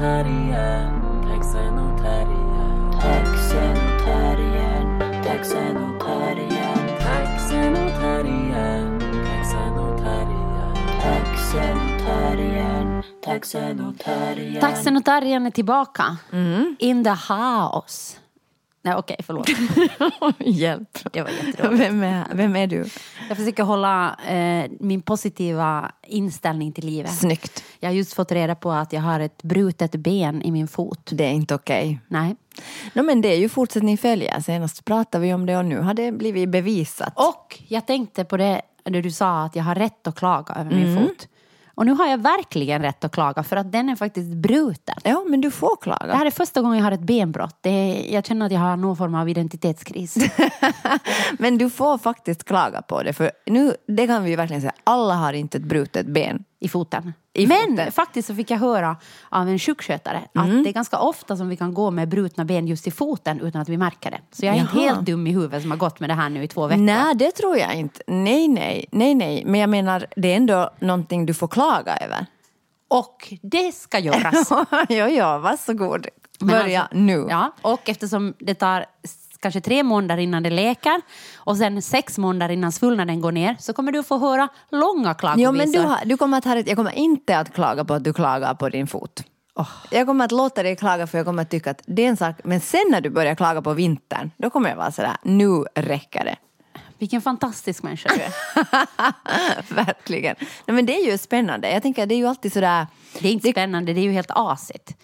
Taxenotarien, taxenotarien, taxenotarien, taxenotarien, taxenotarien, taxenotarien, taxenotarien, taxenotarien. Taxenotarien är tillbaka. In the house. Nej, okej, förlåt. Hjälp. Det var jättedåligt. Vem är, vem är du? Jag försöker hålla eh, min positiva inställning till livet. Snyggt. Jag har just fått reda på att jag har ett brutet ben i min fot. Det är inte okej. Nej. No, men det är ju fortsättning följer. Senast pratade vi om det och nu har det blivit bevisat. Och jag tänkte på det när du sa att jag har rätt att klaga över min fot. Och nu har jag verkligen rätt att klaga för att den är faktiskt bruten. Ja, men du får Det klaga. här är första gången jag har ett benbrott. Det är, jag känner att jag har någon form av identitetskris. Men du får faktiskt klaga på det. För nu, det kan vi verkligen säga, alla har inte ett brutet ben. i foten. Men foten. faktiskt så fick jag höra av en sjukskötare att det är ganska ofta som vi kan gå med brutna ben just i foten utan att vi märker det. Så jag är inte Jaha. helt dum i huvudet som har gått med det här nu i två veckor. Nej, det tror jag inte. Nej, nej, nej, nej. Men jag menar, det är ändå någonting du får klaga över. Och det ska göras. ja, ja, varsågod. Börja alltså- nu. Ja, och eftersom det tar kanske tre månader innan det läker och sen sex månader innan svullnaden går ner så kommer du få höra långa klagovisor. Jo, men du, har, du kommer att ha. Jag kommer inte att klaga på att du klagar på din fot. Jag kommer att låta dig klaga för jag kommer att tycka att det är en sak. Men sen när du börjar klaga på vintern, då kommer jag vara sådär, nu räcker det. Vilken fantastisk människa du är. Verkligen. Nej, men det är ju spännande. Jag tänker det är ju alltid sådär. Det är inte spännande, det är ju helt asigt.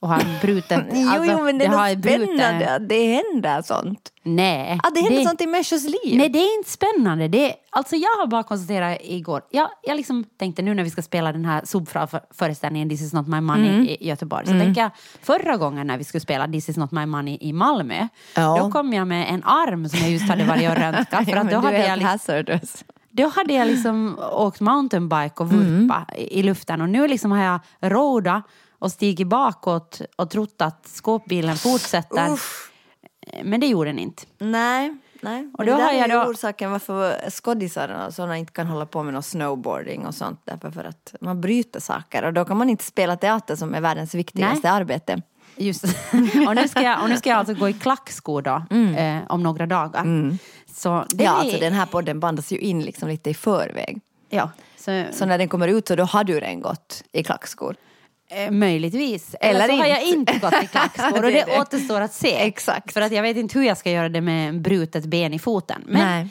Och ha en bruten... Jo, alltså, jo, men det är har något en bruten- spännande att det händer sånt. Nej. Att det händer sånt i människors liv. Nej, det är inte spännande. Det är, alltså jag har bara konstaterat igår, jag, jag liksom tänkte nu när vi ska spela den här subfra-föreställningen This is not my money Mm. i Göteborg, så tänker jag förra gången när vi skulle spela This is not my money i Malmö, Ja. då kom jag med en arm som jag just hade varit och röntgat. För att men då hade är jag liksom, hazardous. då hade jag liksom åkt mountainbike och Mm. vurpa i, i luften och nu liksom har jag rodat och stigit bakåt och trott att skåpbilen fortsätter. Men det gjorde den inte. Nej, nej. Och då det har jag är då- orsaken varför skådisar och sådana inte kan hålla på med någon snowboarding och sånt. Därför för att man bryter saker och då kan man inte spela teater som är världens viktigaste arbete. Just och nu, ska jag, och nu ska jag alltså gå i klackskor då, eh, om några dagar. Så det Ja, är, alltså den här podden bandas ju in liksom lite i förväg. ja, så, Så när den kommer ut så då har du redan gått i klackskor. Eh, möjligtvis. Eller, Eller så har jag inte. gått i klackskor och Det det, återstår att se. Exakt. För att jag vet inte hur jag ska göra det med en brutet ben i foten. Men Nej.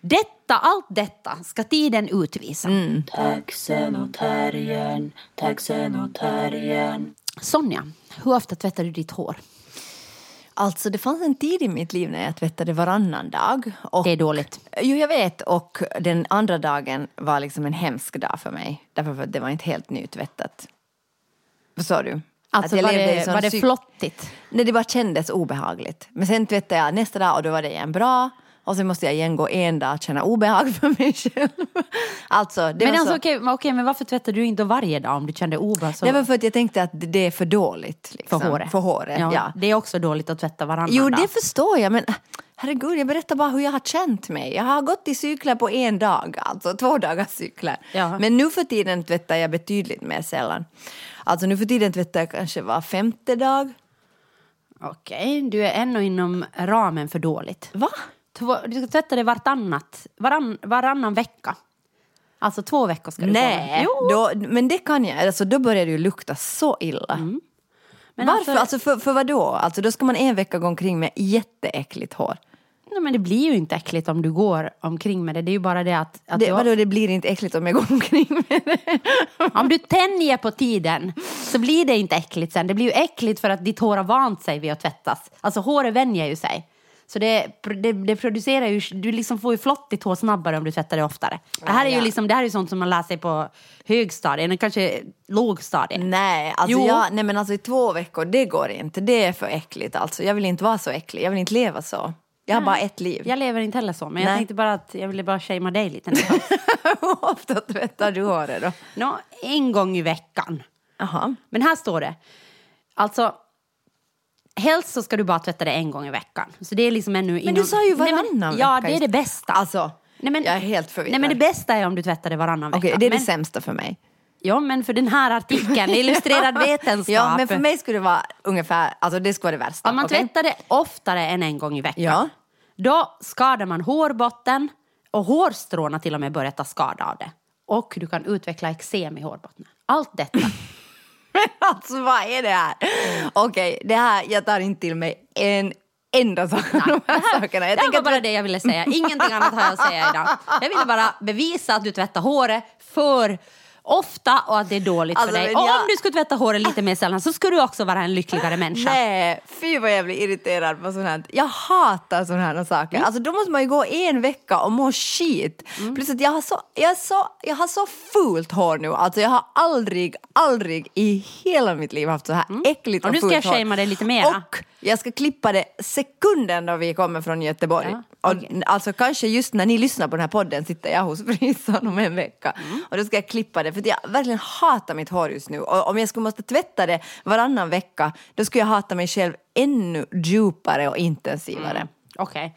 detta, allt detta ska tiden utvisa. Mm. Taxenotarien, taxenotarien. Sonja, hur ofta tvättar du ditt hår? Alltså det fanns en tid i mitt liv när jag tvättade varannan dag. Och, Det är dåligt. Jo, jag vet. Och den andra dagen var liksom en hemsk dag för mig. Därför att det var inte helt nytvättat. Förstår du? Alltså var det, var det flottigt? Nej, det bara kändes obehagligt. Men sen tvättade jag nästa dag och då var det igen bra. Och sen måste jag igen gå en dag och känna obehag för mig själv. Alltså, det Men alltså, så... okej, okej, men varför tvättar du inte varje dag om du kände obehag? så- Det var för att jag tänkte att det är för dåligt. Liksom. För håret? För håret, ja. Det är också dåligt att tvätta varannan Jo, dag. det förstår jag, men herregud, jag berättar bara hur jag har känt mig. Jag har gått i cykler på en dag, alltså två dagars cykler. Ja. Men nu för tiden tvättar jag betydligt mer sällan. Alltså nu för tiden tvättar jag kanske var femte dag. Okej, du är ännu inom ramen för dåligt. Va? Två, du ska tvätta det vartannat, varann, varannan vecka. Alltså två veckor ska du. Nej, Jo. då, men det kan jag. Alltså, då börjar det ju lukta så illa. Men Varför? alltså- Alltså, för, för vad då? Alltså, då ska man en vecka gå omkring med jätteäckligt hår. Nej, men det blir ju inte äckligt om du går omkring med det. Det är ju bara det att, att Det, du, vadå, det blir inte äckligt om jag går omkring med det. om du tänjer på tiden så blir det inte äckligt sen. Det blir ju äckligt för att ditt hår har vant sig vid att tvättas. Alltså håret vänjer ju sig. Så det, det, det producerar ju, du liksom får ju flottigt hår snabbare om du tvättar det oftare. Det här är ju liksom, det här är sånt som man lär sig på högstadiet, eller kanske lågstadiet. Nej, alltså jag, nej men alltså i två veckor, det går inte. Det är för äckligt alltså. Jag vill inte vara så äcklig, jag vill inte leva så. Jag har bara ett liv. Jag lever inte heller så, men jag Nej. tänkte bara att jag ville bara shamea dig lite. Hur ofta tvättar du håret då? Nå, en gång i veckan. Jaha. Men här står det, alltså helst så ska du bara tvätta det en gång i veckan. Så det är liksom ännu Men du sa ju varannan Nej, men. Ja, det är det bästa. Alltså, Nej, men, jag är helt förvirrad. Nej, men det bästa är om du tvättar det varannan Okej, vecka. det är det men, sämsta för mig. Ja, men för den här artikeln, illustrerad vetenskap. Ja, men för mig skulle det vara ungefär, alltså det skulle vara det värsta. Om man okej? tvättar det oftare än en gång i veckan, Ja. då skadar man hårbotten och hårstråna till och med börjar ta skada av det. Och du kan utveckla eksem i hårbotten. Allt detta. Men alltså vad är det här? Okej, det här, jag tar inte till mig en enda sak av de här sakerna. Jag det var bara att, det jag ville säga. Ingenting annat har jag att säga idag. Jag ville bara bevisa att du tvättar håret för ofta och att det är dåligt Alltså, för dig. jag- om du skulle tvätta håret lite mer sällan så skulle du också vara en lyckligare människa. nej, fy vad jag blir irriterad på sånt här. Jag hatar såna här saker. Mm. Alltså då måste man ju gå en vecka och må skit. Mm. Plus att jag har, så, jag, så, jag har så fult hår nu. Alltså jag har aldrig, aldrig i hela mitt liv haft så här äckligt Mm. Och och, nu ska fult jag hår. shamea dig lite mera. Och jag ska klippa det sekunden då vi kommer från Göteborg. Ja, och okej. Alltså kanske just när ni lyssnar på den här podden sitter jag hos frisören om en vecka. Mm. Och då ska jag klippa det för jag verkligen hatar mitt hår just nu. Och om jag skulle måste tvätta det varannan vecka då skulle jag hata mig själv ännu djupare och intensivare. Mm. Okej.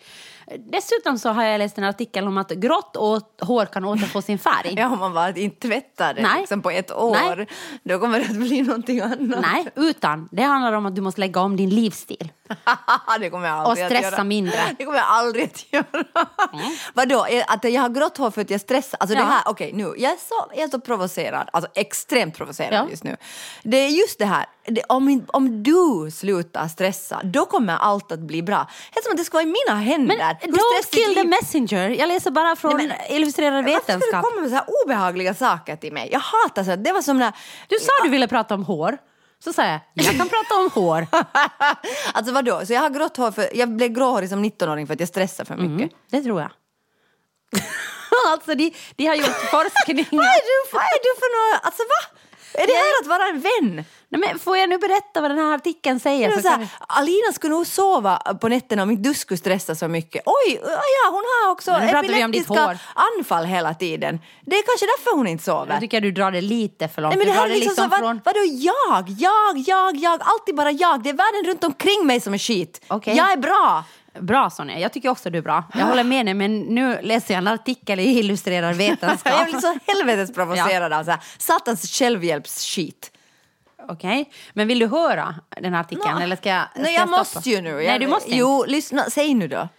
Dessutom så har jag läst en artikel om att grått hår kan återfå sin färg. Ja, om man bara inte tvättar det Nej. liksom på ett år Nej. då kommer det att bli någonting annat. Nej, utan det handlar om att du måste lägga om din livsstil. det kommer jag aldrig Och att stressa göra. mindre. Det kommer jag aldrig att göra. Vadå, är- att jag har grått hår för att jag stressar? Alltså Ja. det här, okej nu, jag är, så, jag är så provocerad, alltså extremt provocerad Ja. just nu. Det är just det här, det, om, om du slutar stressa, då kommer allt att bli bra. Är som att det ska vara i mina händer. Men don't kill the messenger. Jag läser bara från Nej, illustrerad Varför ska du vetenskap. komma med så här obehagliga saker till mig? Jag hatar så det var som när... Du sa du ville prata om hår. Så sa jag, jag kan prata om hår. alltså vadå, så jag har grått hår för, jag blev gråhårig som 19-åring för att jag stressar för mycket. Mm, det tror jag. alltså de, de har gjort forskningar. Vad är du, vad är du för något? Alltså va? Är det här att vara en vän? Nej, men får jag nu berätta vad den här artikeln säger? Så så här, Alina skulle nog sova på nätterna om inte du skulle stressa så mycket. Oj, ja, hon har också Nu epileptiska anfall hela tiden. Det är kanske därför hon inte sover. Jag tycker du drar det lite för långt. Nej, men det här är liksom så, vad, från... vadå jag, jag, jag, jag, alltid bara jag. Det är världen runt omkring mig som är skit. Okej. Jag är bra. Bra Sonja, jag tycker också du är bra. Jag håller med dig, men nu läser jag en artikel i illustrerad vetenskap. Jag blir så helvetes provocerad av så här, satans självhjälpsskit. Okej, men vill du höra den här artikeln? Nå, eller ska jag, ska Nej, jag jag måste ju nu. Nej, Jag- du måste inte. Jo, lyssna, säg nu då.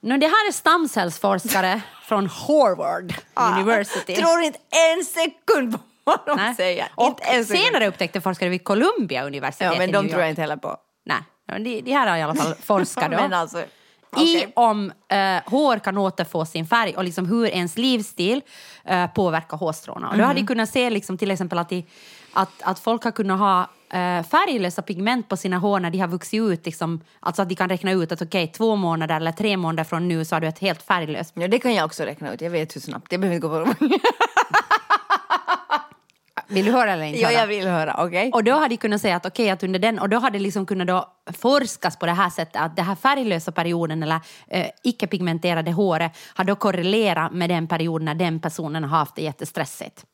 Nu, det här är stamcellsforskare från Harvard University. Tror inte en sekund på vad de Nej. säger. Och senare upptäckte forskare vid Columbia universitet Ja, men de tror jag inte heller på. Nej, de, de här har i alla fall forskat då. Alltså, I okej. om eh, hår kan återfå sin färg och liksom hur ens livsstil eh, påverkar hårstråna. Och då Mhm. de kunnat se liksom, till exempel att, de, att, att folk har kunnat ha eh, färglösa pigment på sina hår när de har vuxit ut. Liksom, alltså att de kan räkna ut att okej, två månader eller tre månader från nu så har du ett helt färglöst. Ja, det kan jag också räkna ut. Jag vet hur snabbt. Jag behöver inte gå på Vill du höra eller inte Ja, jag vill höra. Okej. Och då hade de kunnat säga att okej, att under den, och då hade liksom kunnat då forskas på det här sättet att den här färglösa perioden eller eh, icke-pigmenterade håret har då korrelerat med den perioden när den personen har haft det jättestressigt.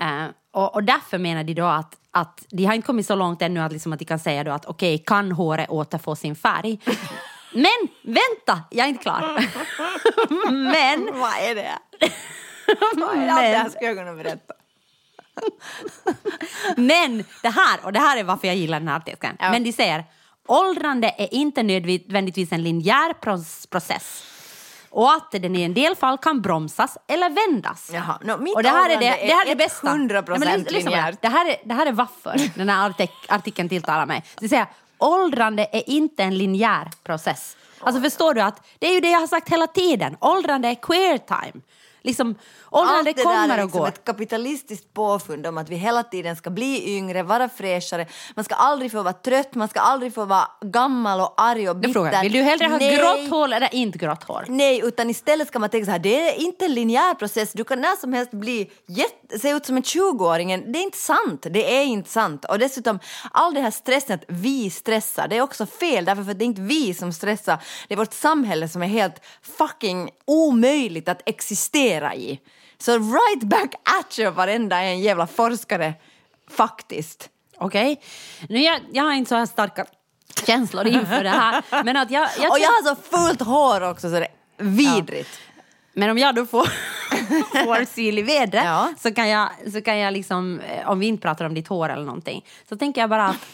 Eh, och, och därför menar de då att, att de har inte kommit så långt ännu att, liksom att de kan säga då att okej, kan håret återfå sin färg? Men vänta, jag är inte klar. Men Vad är det? Vad är det? Här ska jag kunna berätta. Men det här, och det här är varför jag gillar den här artikeln. Ja. Men de säger åldrande är inte nödvändigtvis en linjär process. Och att den i en del fall kan bromsas eller vändas. Jaha, no, och det här är det, det, här är det bästa. 100% Nej, men linjärt. Det här är, det här är varför den här artik- artikeln tilltalar mig. Det säger åldrande är inte en linjär process. Alltså förstår du att det är ju det jag har sagt hela tiden. Åldrande är queer time. Liksom, åldrande Allt det kommer där är och liksom går. ett kapitalistiskt påfund om att vi hela tiden ska bli yngre, vara fräschare. Man ska aldrig få vara trött, man ska aldrig få vara gammal och arg och bitter. frågar vill du hellre ha Nej. grått hår eller inte grått hår? Nej, utan istället ska man tänka så här, det är inte en linjär process. Du kan när som helst bli jätte, se ut som en 20-åring. Det är inte sant. Det är inte sant. Och dessutom, all den här stressen att vi stressar, det är också fel. Därför att det är inte vi som stressar. Det är vårt samhälle som är helt fucking omöjligt att existera i. Så right back at you varenda en jävla forskare. Faktiskt. Okej. Nu jag, jag har inte så här starka känslor inför det här. Men, att jag, jag Och jag har så fullt hår också så det är vidrigt. men om jag då får... får syl i vädret Ja. så, kan jag, så kan jag liksom, eh, om vi inte pratar om ditt hår eller någonting, så tänker jag bara att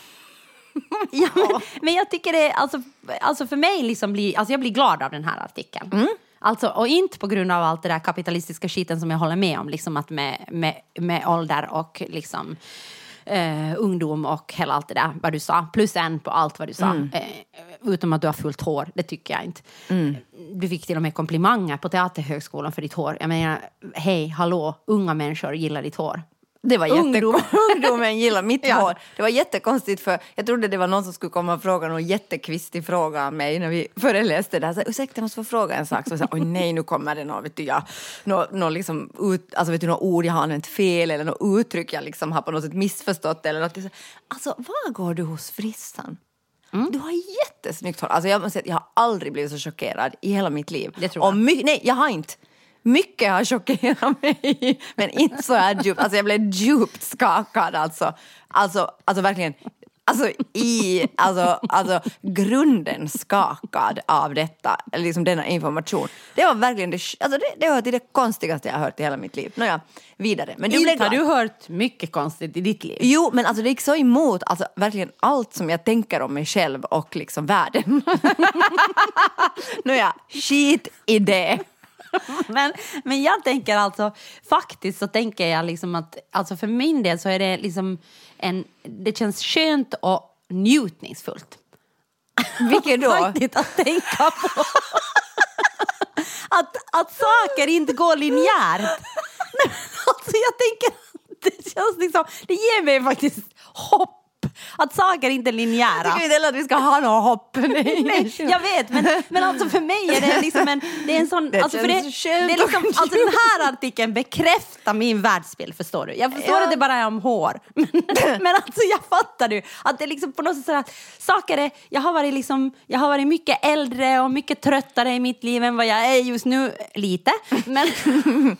ja, men, men jag tycker det, alltså, alltså för mig liksom blir, alltså jag blir glad av den här artikeln. Mm. Alltså, och inte på grund av allt det där kapitalistiska skiten som jag håller med om, liksom att med, med, med ålder och liksom eh, ungdom och hela allt det där vad du sa. Plus en på allt vad du sa. Mm. Eh, utom att du har fullt hår, det tycker jag inte. Du fick till och med komplimanger på Teaterhögskolan för ditt hår. Jag menar, hej, hallå, unga människor gillar ditt hår. Det var. Ungdom. Ungdomen gillar mitt Ja. hår. Det var jättekonstigt för jag trodde det var någon som skulle komma och fråga någon jättekvistig fråga av mig när vi föreläste där. Så, Ursäkta, jag måste få fråga en sak. Så jag sa, oj nej, nu kommer det något, vet du, jag, något, något, liksom ut, alltså, vet du, något ord jag har använt fel eller något uttryck jag liksom har på något sätt missförstått. Eller något. Alltså, var går du hos frissan? Mm. Du har jättesnyggt hår. Alltså, jag, måste säga, jag har aldrig blivit så chockerad i hela mitt liv. Det tror jag. Och my- nej, jag har inte. Mycket har chockerat mig, men inte så här djupt. Alltså jag blev djupt skakad alltså. Alltså, alltså verkligen. Alltså i alltså, alltså grunden skakad av detta, liksom denna information. Det var verkligen det, alltså det, det hör till det konstigaste jag har hört i hela mitt liv. Nåja, vidare. Men du Inte har du hört mycket konstigt i ditt liv. Jo, men alltså det gick så emot alltså, verkligen allt som jag tänker om mig själv och liksom världen. Nåja, skit i det. Men, men jag tänker alltså, faktiskt så tänker jag liksom att, alltså för min del så är det liksom en, det känns skönt och njutningsfullt. Vilket då? Faktiskt att tänka på. att, att saker inte går linjärt. Alltså jag tänker det känns liksom, det ger mig faktiskt hopp. Att saker inte är linjära. Jag tycker inte heller att vi ska ha något hopp. Nej, jag vet, men, men alltså för mig är det liksom en, det är en sån... Det alltså för det, det är liksom, alltså den här artikeln bekräftar min världsbild, förstår du? Jag förstår Ja. att det bara är om hår. Men, men alltså jag fattar du, att det är liksom på något sätt så att saker är, jag har varit liksom, jag har varit mycket äldre och mycket tröttare i mitt liv än vad jag är just nu, lite. Men,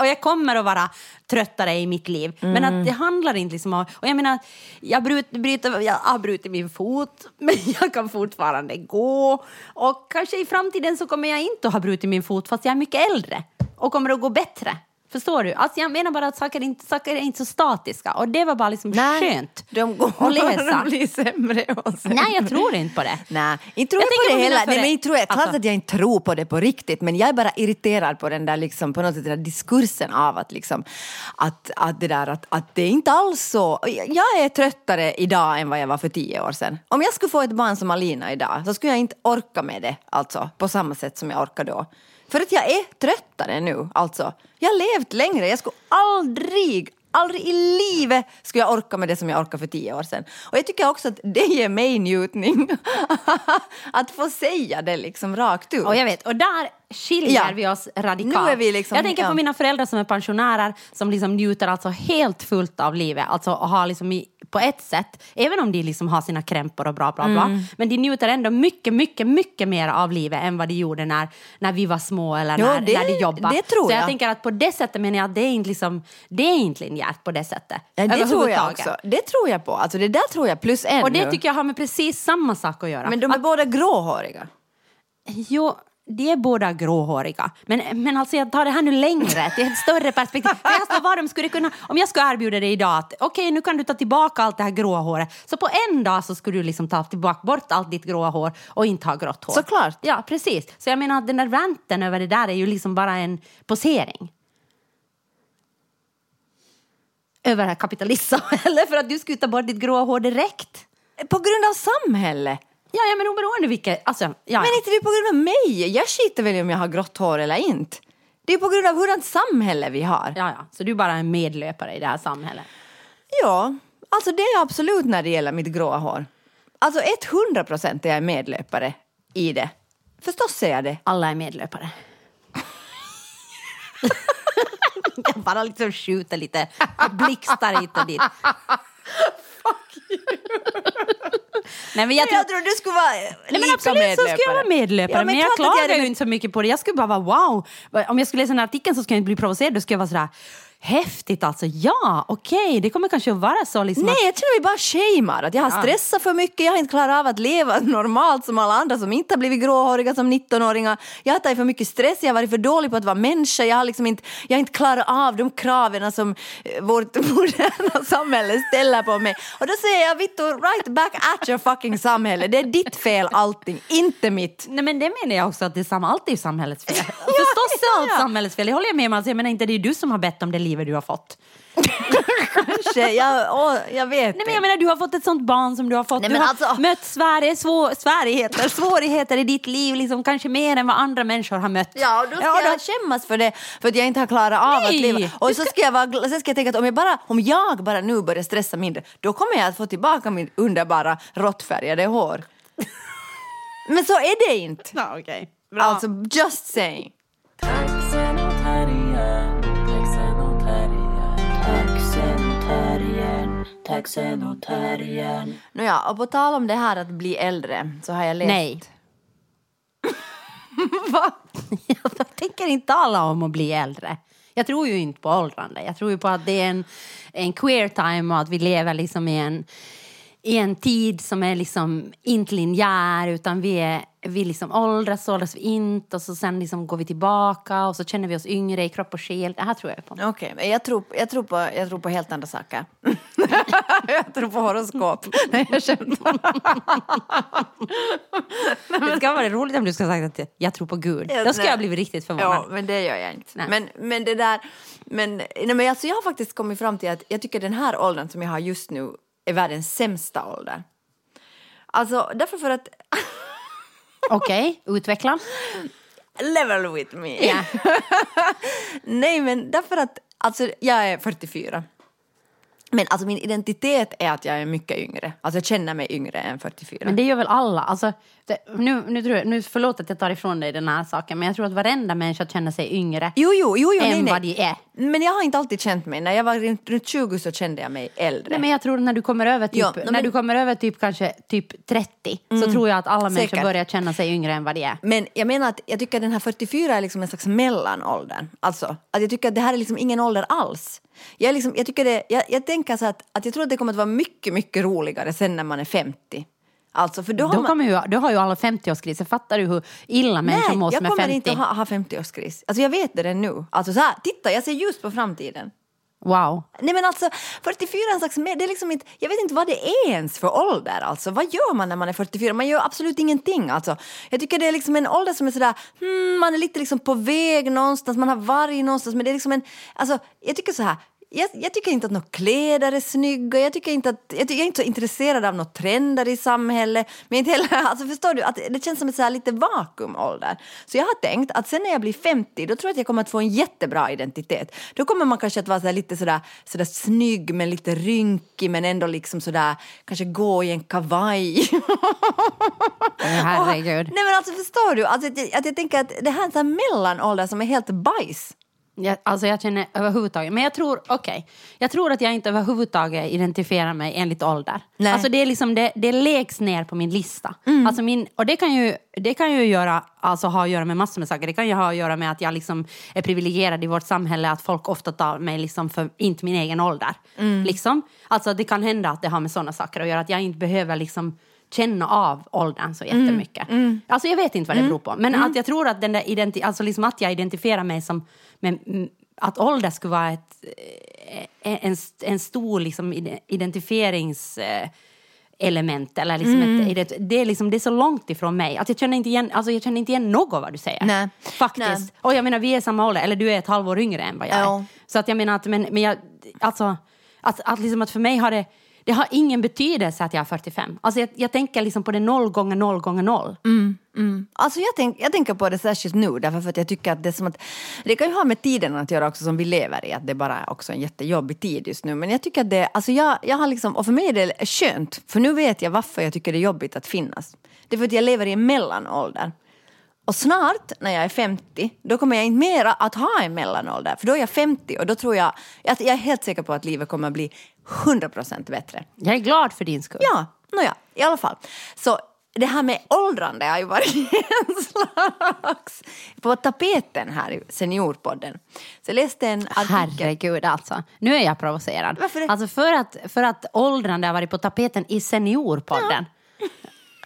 och jag kommer att vara tröttare i mitt liv. Men Mm. att det handlar inte liksom om... Och jag menar, jag, brut, bryter, jag har brutit min fot, men jag kan fortfarande gå. Och kanske i framtiden så kommer jag inte att ha brutit min fot fast jag är mycket äldre och kommer att gå bättre. Förstår du? Alltså jag menar bara att saker, inte, saker är inte så statiska och det var bara liksom skönt de går att läsa. de blir sämre och sämre. Nej, jag tror inte på det. Nej, inte tror Jag jag, på det heller. Nej, men inte tror jag, klart Alltså- att jag inte tror på det på riktigt, men jag är bara irriterad på den där, liksom, på något sätt, den där diskursen av att, liksom, att, att det där att, att det är inte alls så. Jag är tröttare idag än vad jag var för tio år sedan. Om jag skulle få ett barn som Alina idag så skulle jag inte orka med det alltså, på samma sätt som jag orkade då. För att jag är tröttare nu, alltså. Jag har levt längre, jag skulle aldrig, aldrig i livet skulle jag orka med det som jag orkade för tio år sedan. Och jag tycker också att det ger mig njutning att få säga det liksom rakt ut. Och jag vet, och där skiljer Ja. vi oss radikalt. Nu är vi liksom- jag tänker ja. på mina föräldrar som är pensionärer som liksom njuter alltså helt fullt av livet. Alltså och har liksom i, på ett sätt, även om de liksom har sina krämpor och bra bla bla, Mm. men de njuter ändå mycket, mycket, mycket mer av livet än vad de gjorde när, när vi var små eller Jo, när, det- när de jobbade. det tror Så jag jag. tänker att på det sättet menar jag att det är inte, liksom, det är inte linjärt på det sättet. Ja, det tror jag också. Det tror jag på. Alltså det där tror jag plus en Och det tycker jag har med precis samma sak att göra. Men de är båda gråhåriga. Jo, de är båda gråhåriga. Men, men alltså jag tar det här nu längre, till ett större perspektiv. För sa vad de skulle kunna, om jag skulle erbjuda dig idag att okej, nu kan du ta tillbaka allt det här gråa håret. Så på en dag så skulle du liksom ta tillbaka bort allt ditt gråa hår och inte ha grått hår. Såklart. Ja, precis. Så jag menar att den där ranten över det där är ju liksom bara en posering. Över det här kapitalistsamhället för att du skulle ta bort ditt gråa hår direkt. På grund av samhället. Ja, ja men oberoende vilket, alltså, ja, ja. Men inte det är på grund av mig. Jag skiter väl i om jag har grått hår eller inte. Det är på grund av hurdant samhälle vi har. Ja, ja. Så du är bara en medlöpare i det här samhället. Ja, alltså det är absolut när det gäller mitt gråa hår. Alltså 100 procent är jag medlöpare i det. Förstås är jag det. Alla är medlöpare. jag bara liksom skjuter lite blixtar hit och dit. Nej, men jag tror... Jag tror du skulle vara Nej, men absolut så skulle jag vara medlöpare, Ja, men, jag klart att klagar ju inte så mycket på det. Jag skulle bara vara wow. Om jag skulle läsa den här artikeln så skulle jag inte bli provocerad, då skulle jag vara sådär Häftigt alltså. Ja, okej. Det kommer kanske att vara så. Liksom Nej, att, jag känner mig bara shamead. Att jag har stressat för mycket, jag har inte klarat av att leva normalt som alla andra som inte har blivit gråhåriga som 19-åringar. Jag har tagit för mycket stress, jag har varit för dålig på att vara människa. Jag har, liksom inte, jag har inte klarat av de kraven som eh, vårt moderna samhälle ställer på mig. Och då säger jag, Vittu, right back at your fucking samhälle. Det är ditt fel allting, inte mitt. Nej men det menar jag också att det är ju samhällets fel. Förstås är allt ja. samhällets fel. Det håller jag med om. Alltså, jag menar inte det är du som har bett om det livet du har fått. Kanske, jag, åh, jag vet Nej men jag menar du har fått ett sånt barn som du har fått. Nej, du har alltså- mött Sverige, svår, svårigheter, svårigheter i ditt liv, liksom, kanske mer än vad andra människor har mött. Ja, och då ska Ja, jag skämmas för det, för att jag inte har klarat av Nej, att leva. Och så ska jag, vara, sen ska jag tänka att om jag, bara, om jag bara nu börjar stressa mindre, då kommer jag att få tillbaka min underbara råttfärgade hår. Men så är det inte. Ja, okej. Alltså, just saying. Taxen och terriern. Nåja, och på tal om det här att bli äldre så har jag läst... Nej. Va? Jag tänker inte tala om att bli äldre. Jag tror ju inte på åldrande. Jag tror ju på att det är en, en queer time och att vi lever liksom i en, i en tid som är liksom inte linjär utan vi, är, vi liksom åldras, åldras vi inte och så sen liksom går vi tillbaka och så känner vi oss yngre i kropp och själ. Det här tror jag på. Okej, men jag tror, jag, tror på, jag tror på helt andra saker. jag tror på horoskop. Nej, jag skämtar. Det ska vara roligt om du ska ha sagt att jag tror på Gud. Då ska nej. jag bli riktigt förvånad. Ja, men det gör jag inte. Nej. Men, men det där... Men, nej, men alltså jag har faktiskt kommit fram till att jag tycker den här åldern som jag har just nu är världens sämsta ålder. Alltså, därför för att... Okej, utveckla. Level with me. Ja. nej, men därför att... Alltså, jag är 44. Men alltså min identitet är att jag är mycket yngre. Alltså jag känner mig yngre än 44. Men det gör väl alla? Alltså, det, nu, nu, tror jag, nu förlåt att jag tar ifrån dig den här saken, men jag tror att varenda människa känner sig yngre Jo, jo, jo, jo än nej, nej. vad de är. Men jag har inte alltid känt mig. När jag var runt runt 20 så kände jag mig äldre. Nej, men jag tror när du kommer över typ, Ja, nej, när men- du kommer över typ kanske typ 30 så tror jag att alla människor säkert. börjar känna sig yngre än vad de är. Men jag menar att jag tycker att den här 44 är liksom en slags mellanålder. Alltså, att jag tycker att det här är liksom ingen ålder alls. Jag, liksom, jag, tycker det, jag, jag tänker så att, att jag tror att det kommer att vara mycket, mycket roligare sen när man är 50. Alltså, för då har Då, man... kommer ju, då har ju alla 50-årskriser. Fattar du hur illa människor Nej, mår jag som är kommer 50? inte att ha, ha 50-årskris. Alltså jag vet det redan nu. Alltså så här, titta, jag ser ljus på framtiden. Wow. Nej men alltså 44 är en slags, det är liksom inte, jag vet inte vad det är ens för ålder alltså. Vad gör man när man är 44? Man gör absolut ingenting alltså. Jag tycker det är liksom en ålder som är sådär, hmm, man är lite liksom på väg någonstans, man har varit någonstans men det är liksom en, alltså jag tycker så här, jag, jag tycker inte att några kläder är snygga, jag tycker inte att, jag, jag är inte så intresserad av några trender i samhället. Men inte heller, alltså förstår du, att det känns som ett så här lite vakuumålder. Så jag har tänkt att sen när jag blir 50, då tror jag att jag kommer att få en jättebra identitet. Då kommer man kanske att vara så lite sådär, sådär snygg men lite rynkig men ändå liksom sådär, kanske gå i en kavaj. Herregud. Nej men alltså förstår du, alltså, att, jag, att jag tänker att det här är en sån här mellanålder som är helt bajs. Jag, alltså jag känner överhuvudtaget, men jag tror, okej, jag tror att jag inte överhuvudtaget identifierar mig enligt ålder. Nej. Alltså det är liksom, det, det läggs ner på min lista. Alltså min, och det kan ju, det kan ju göra, alltså ha att göra med massor med saker. Det kan ju ha att göra med att jag liksom är privilegierad i vårt samhälle, att folk ofta tar mig liksom för inte min egen ålder. Liksom. Alltså det kan hända att det har med sådana saker att göra, att jag inte behöver liksom känna av åldern så jättemycket. Alltså jag vet inte vad det beror på. Men att jag tror att, den där identi- alltså liksom att jag identifierar mig som mm, att ålder skulle vara ett, eh, en, en stor liksom, ide- identifierings... element eller liksom Mm. ett, det, är liksom, det är så långt ifrån mig att jag känner inte igen, alltså jag känner inte igen något vad du säger. Nej. Faktiskt. Nej. Och jag menar vi är samma ålder, eller du är ett halvår yngre än vad jag Ja. är. Så att jag menar att, men, men jag, alltså, att, att, liksom att för mig har det, det har ingen betydelse att jag är 45. Alltså jag, jag tänker liksom på det noll gånger noll gånger noll. Alltså jag, tänk, jag tänker på det särskilt nu därför för att jag tycker att det är som att det kan ju ha med tiden att göra också som vi lever i att det bara är också en jättejobbig tid just nu men jag tycker att det, alltså jag, jag har liksom och för mig är det skönt för nu vet jag varför jag tycker det är jobbigt att finnas. Det är för att jag lever i en mellanålder. Och snart när jag är 50 då kommer jag inte mera att ha en mellanålder för då är jag 50 och då tror jag, jag, jag är helt säker på att livet kommer att bli 100% bättre. Jag är glad för din skull. Ja, nåja, i alla fall. Så det här med åldrande har ju varit en slags... På tapeten här i Seniorpodden. Så jag läste en artikel. Herregud alltså. Nu är jag provocerad. Varför det? Alltså för att, för att åldrande har varit på tapeten i Seniorpodden.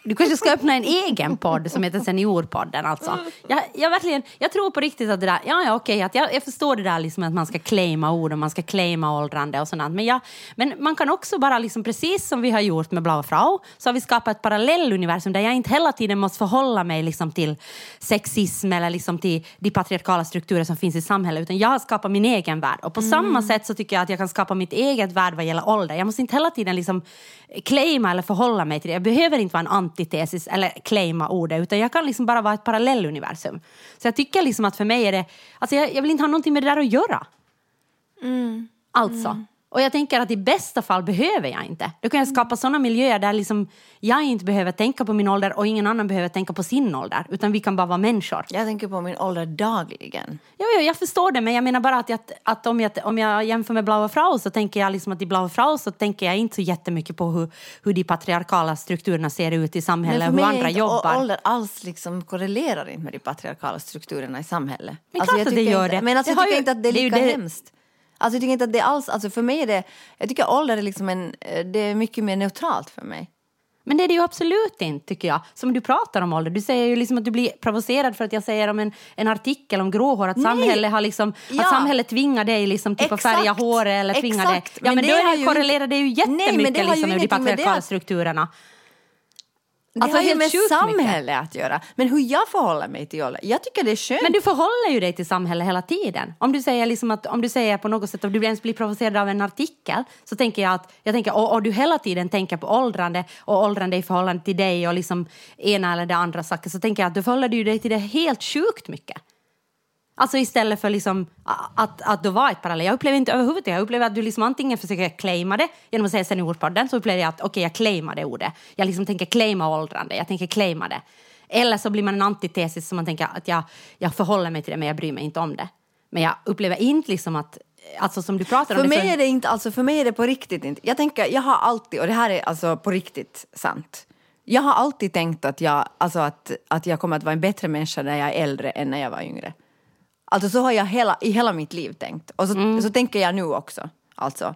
Du kanske ska öppna en egen podd som heter Seniorpodden. Alltså. Jag, jag, verkligen, jag tror på riktigt att det där, ja, ja okej, att jag, jag förstår det där liksom att man ska claima ord och man ska claima åldrande och sånt. Men, jag, men man kan också bara, liksom, precis som vi har gjort med Blaue Frau, så har vi skapat ett parallelluniversum där jag inte hela tiden måste förhålla mig liksom, till sexism eller liksom, till de patriarkala strukturer som finns i samhället, utan jag har skapat min egen värld. Och på samma sätt så tycker jag att jag kan skapa mitt eget värld vad gäller ålder. Jag måste inte hela tiden liksom, claima eller förhålla mig till det. Jag behöver inte vara en antitesis eller claima ordet, utan jag kan liksom bara vara ett parallelluniversum. Så jag tycker liksom att för mig är det, alltså jag, jag vill inte ha någonting med det där att göra. Alltså. Och jag tänker att i bästa fall behöver jag inte. Då kan jag skapa sådana miljöer där liksom jag inte behöver tänka på min ålder och ingen annan behöver tänka på sin ålder. Utan vi kan bara vara människor. Jag tänker på min ålder dagligen. Jo, jo, jag förstår det, men jag menar bara att, jag, att om, jag, om jag jämför med Blaue Frau så tänker jag liksom att i Blaue Frau så tänker jag inte så jättemycket på hur, hur de patriarkala strukturerna ser ut i samhället, hur är andra inte jobbar. ålder alls liksom korrelerar inte med de patriarkala strukturerna i samhället. Men klart jag att det gör inte, det. Men alltså, Det jag tycker ju- inte att det är lika det- hemskt. Alltså, jag tycker inte att det är alls, alltså för mig är det, jag tycker ålder är liksom en, det är mycket mer neutralt för mig. Men det är det ju absolut inte, tycker jag. Som du pratar om ålder. Du säger ju liksom att du blir provocerad för att jag säger om en, en artikel om gråhår, att Nej. samhället har liksom, Ja. att samhället tvingar dig liksom typ att färga håret eller tvingar dig. Exakt. Ja, men, Men då det är har det, ju- korrelerar det ju Nej, men det jättemycket liksom, med de patriarkala strukturerna. Det Alltså, har ju med mycket. samhället att göra. Men hur jag förhåller mig till ålder, jag tycker det är skönt. Men du förhåller ju dig till samhället hela tiden. Om du säger, liksom att, om du säger på något sätt, om du ens blir provocerad av en artikel, så tänker jag att, jag tänker, och, och du hela tiden tänker på åldrande och åldrande i förhållande till dig och liksom ena eller det andra saker, så tänker jag att du förhåller dig till det helt sjukt mycket. Alltså istället för liksom att, att då vara ett parallell. Jag upplever inte överhuvudtaget, jag upplever att du liksom antingen försöker claima det genom att säga seniorpodden, så upplever jag att okej, okay, jag claimar det ordet. Jag liksom tänker claima åldrande, jag tänker claima det. Eller så blir man en antitesis som man tänker att jag, jag förhåller mig till det men jag bryr mig inte om det. Men jag upplever inte liksom att, alltså som du pratar om För mig så, är det inte, alltså för mig är det på riktigt inte. Jag tänker, jag har alltid, och det här är alltså på riktigt sant. Jag har alltid tänkt att jag, alltså att, att jag kommer att vara en bättre människa när jag är äldre än när jag var yngre. Alltså så har jag hela, i hela mitt liv tänkt. Och så, Mm. så tänker jag nu också. Alltså.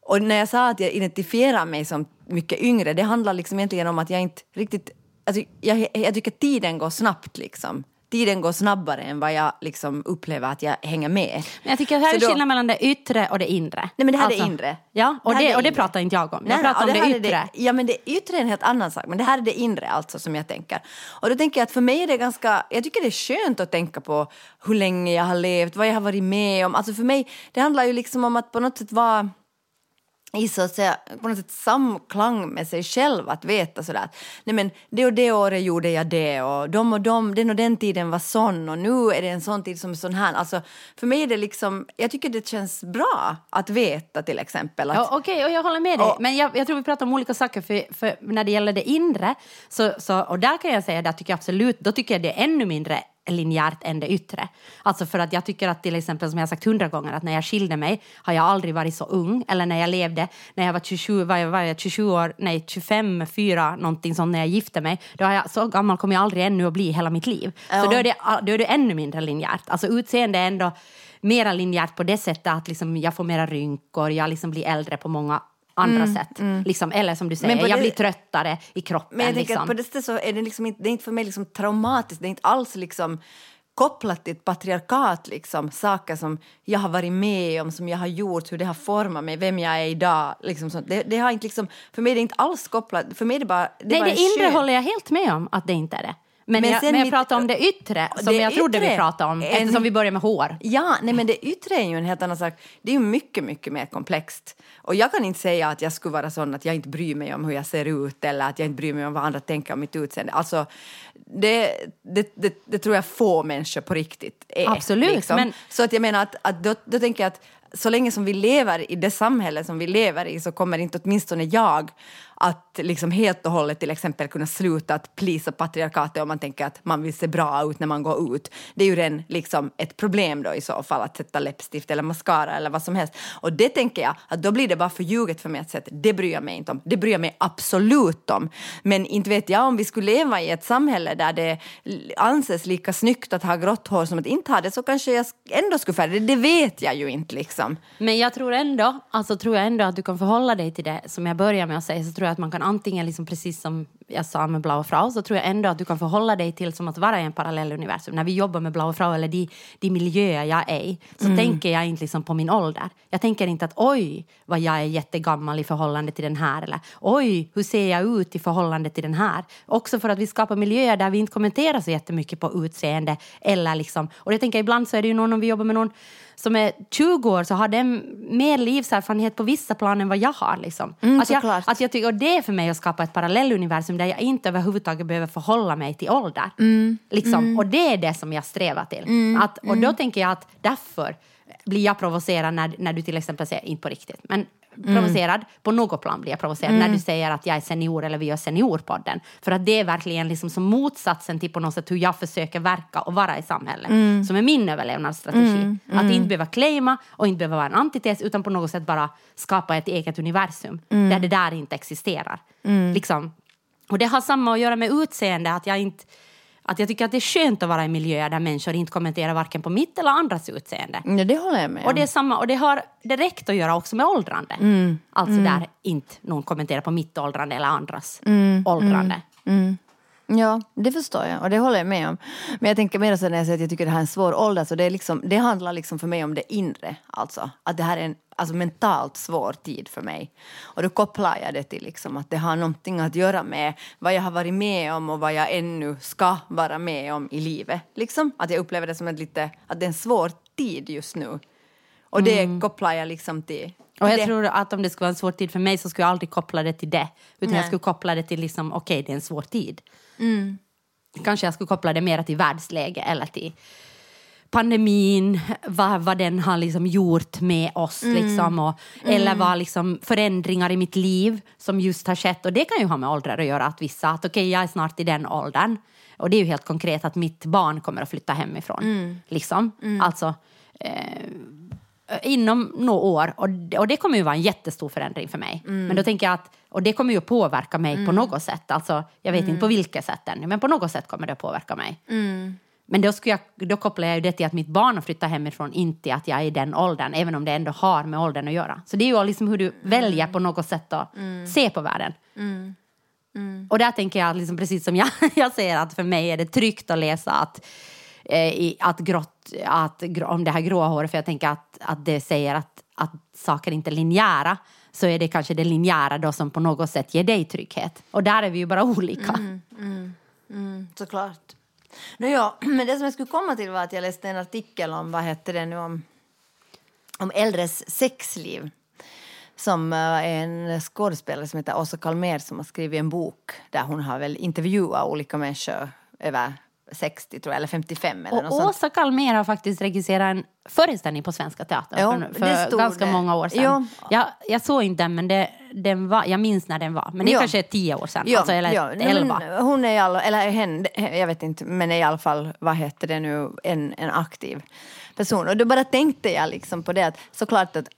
Och när jag sa att jag identifierar mig som mycket yngre, det handlar liksom egentligen om att jag inte riktigt... Alltså jag, jag tycker tiden går snabbt liksom. Tiden går snabbare än vad jag liksom upplever att jag hänger med. men jag tycker att det här är då- skillnad mellan det yttre och det inre. Nej men det här alltså, är det inre. Ja, och det, är och det pratar inte jag om. Nej, Jag pratar nej, om det är yttre. ja men det yttre är en helt annan sak. Men det här är det inre alltså som jag tänker. Och då tänker jag att för mig är det ganska, jag tycker det är skönt att tänka på hur länge jag har levt, vad jag har varit med om. Alltså för mig, det handlar ju liksom om att på något sätt vara i så att säga, på något sätt samklang med sig själv att veta sådär att nej men det och det året gjorde jag det och de och de, den och den tiden var sån och nu är det en sån tid som är sån här. Alltså för mig är det liksom, jag tycker det känns bra att veta till exempel att Ja, Okej, och jag håller med dig. Och- Men jag, jag tror vi pratar om olika saker. För, för när det gäller det inre, så, så, och där kan jag säga, där tycker jag absolut, då tycker jag det är ännu mindre linjärt än det yttre. Alltså för att jag tycker att till exempel, som jag sagt hundra gånger, att när jag skilde mig har jag aldrig varit så ung. Eller när jag levde, när jag var 27, var jag, var jag 27 år, nej 25, 4, någonting sånt när jag gifte mig. Då har jag, så gammal kommer jag aldrig ännu att bli i hela mitt liv. Så Ja. då är, det, då är det ännu mindre linjärt. Alltså utseende är ändå mera linjärt på det sättet att liksom jag får mera rynkor, jag liksom blir äldre på många andra sätt. Liksom, eller som du säger, Mm, jag det- blir tröttare i kroppen. Men jag tänker liksom. på det sättet så är det liksom inte, det är inte för mig liksom traumatiskt, det är inte alls liksom kopplat till ett patriarkat, liksom, saker som jag har varit med om, som jag har gjort, hur det har format mig, vem jag är idag. Liksom sånt. Det, det har inte liksom, för mig är det inte alls kopplat, för mig är det bara... Det Nej, det inre håller jag helt med om att det inte är det. Men, Men jag, sen men jag pratar om det yttre, som Det jag trodde vi pratade om, en- eftersom vi börjar med hår. Ja, nej men det yttre är ju en helt annan sak. Det är ju mycket, mycket mer komplext. Och jag kan inte säga att jag skulle vara sån att jag inte bryr mig om hur jag ser ut eller att jag inte bryr mig om vad andra tänker om mitt utseende. Alltså, det, det, det, det tror jag få människor på riktigt är. Absolut, liksom. men- Så att jag menar att, att då, då tänker jag att så länge som vi lever i det samhälle som vi lever i så kommer inte åtminstone jag att liksom helt och hållet till exempel kunna sluta att plisa patriarkatet om man tänker att man vill se bra ut när man går ut. Det är ju redan liksom ett problem då i så fall att sätta läppstift eller mascara eller vad som helst. Och det tänker jag att då blir det bara förljuget för mig att säga att det bryr jag mig inte om. Det bryr jag mig absolut om. Men inte vet jag om vi skulle leva i ett samhälle där det anses lika snyggt att ha grått hår som att inte ha det så kanske jag ändå skulle färga det. Det vet jag ju inte liksom. Men jag tror ändå, alltså tror jag ändå att du kan förhålla dig till det som jag börjar med att säga så tror jag att man kan antingen, liksom precis som jag sa med Blaue Frau, så tror jag ändå att du kan förhålla dig till som att vara i en parallell universum. När vi jobbar med Blaue Frau eller de, de miljöer jag är i så tänker jag inte liksom på min ålder. Jag tänker inte att oj vad jag är jättegammal i förhållande till den här eller oj hur ser jag ut i förhållande till den här. Också för att vi skapar miljöer där vi inte kommenterar så jättemycket på utseende eller liksom, och jag tänker ibland så är det ju någon om vi jobbar med någon som är 20 år så har den mer livserfarenhet på vissa plan än vad jag har. Liksom. Mm, att jag, såklart. att jag tycker, och det är för mig att skapa ett parallelluniversum där jag inte överhuvudtaget behöver förhålla mig till ålder. Mm. Liksom. Och det är det som jag strävar till. Att, och då tänker jag att därför blir jag provocerad när, när du till exempel säger, inte på riktigt, men provocerad, på något plan blir jag provocerad när du säger att jag är senior eller vi gör seniorpodden. För att det är verkligen liksom som motsatsen till på något sätt hur jag försöker verka och vara i samhället. Som är min överlevnadsstrategi. Att inte behöva claima och inte behöva vara en antites utan på något sätt bara skapa ett eget universum där det där inte existerar. Liksom. Och det har samma att göra med utseende, att jag inte att jag tycker att det är skönt att vara i miljöer där människor inte kommenterar varken på mitt eller andras utseende. Ja, det håller jag med om. Och det är samma, och det har direkt att göra också med åldrande. Mm. Alltså där inte någon kommenterar på mitt åldrande eller andras Mm. åldrande. Ja, det förstår jag och det håller jag med om. Men jag tänker mer så när jag säger att jag tycker det här är en svår ålder, så det, är liksom, det handlar liksom för mig om det inre. Alltså att det här är en alltså, mentalt svår tid för mig. Och då kopplar jag det till liksom, att det har någonting att göra med vad jag har varit med om och vad jag ännu ska vara med om i livet. Liksom. Att jag upplever det som ett lite, att det är en svår tid just nu. Och det kopplar jag liksom till, Mm. Och jag det. tror att om det skulle vara en svår tid för mig så skulle jag aldrig koppla det till det. Utan Nej. jag skulle koppla det till liksom, okej det är en svår tid. Mm. Kanske jag skulle koppla det mer till världsläge eller till pandemin, vad, vad den har liksom gjort med oss. Mm. Liksom, och, Eller vad liksom förändringar i mitt liv som just har skett. Och det kan ju ha med åldrar att göra. Att vissa, att okej jag är snart i den åldern. Och det är ju helt konkret att mitt barn kommer att flytta hemifrån. Mm. Liksom. Alltså, eh, inom några år. Och, och det kommer ju vara en jättestor förändring för mig. Men då tänker jag att, och det kommer ju att påverka mig på något sätt. Alltså, jag vet inte på vilket sätt ännu, men på något sätt kommer det att påverka mig. Men då, skulle jag, då kopplar jag det till att mitt barn har flyttat hemifrån, inte till att jag är i den åldern, även om det ändå har med åldern att göra. Så det är ju liksom hur du väljer på något sätt att se på världen. Och där tänker jag, liksom precis som jag, jag säger, att för mig är det tryggt att läsa att, eh, i, att, grått, att om det här gråa håret, för jag tänker att, att det säger att, att saker inte är linjära, så är det kanske det linjära då som på något sätt ger dig trygghet. Och där är vi ju bara olika. Mm, mm, mm, såklart. No, ja, men det som jag skulle komma till var att jag läste en artikel om, vad heter det nu, om, om äldres sexliv. Som är en skådespelare som heter Åsa Kalmer som har skrivit en bok där hon har väl intervjuat olika människor över 60 tror jag, eller 55 eller något Och sånt. Åsa Kalmér har faktiskt regisserat en föreställning på Svenska Teatern Ja, för, ganska det. många år sedan. Ja. Jag, jag såg inte den, men det, den var, jag minns när den var. Men det Ja. kanske är tio år sedan, Ja, alltså, eller nej, elva. men hon är i alla, eller hen, jag vet inte, men är i alla fall, vad heter det nu, en, en aktiv person. Och då bara tänkte jag liksom på det att såklart att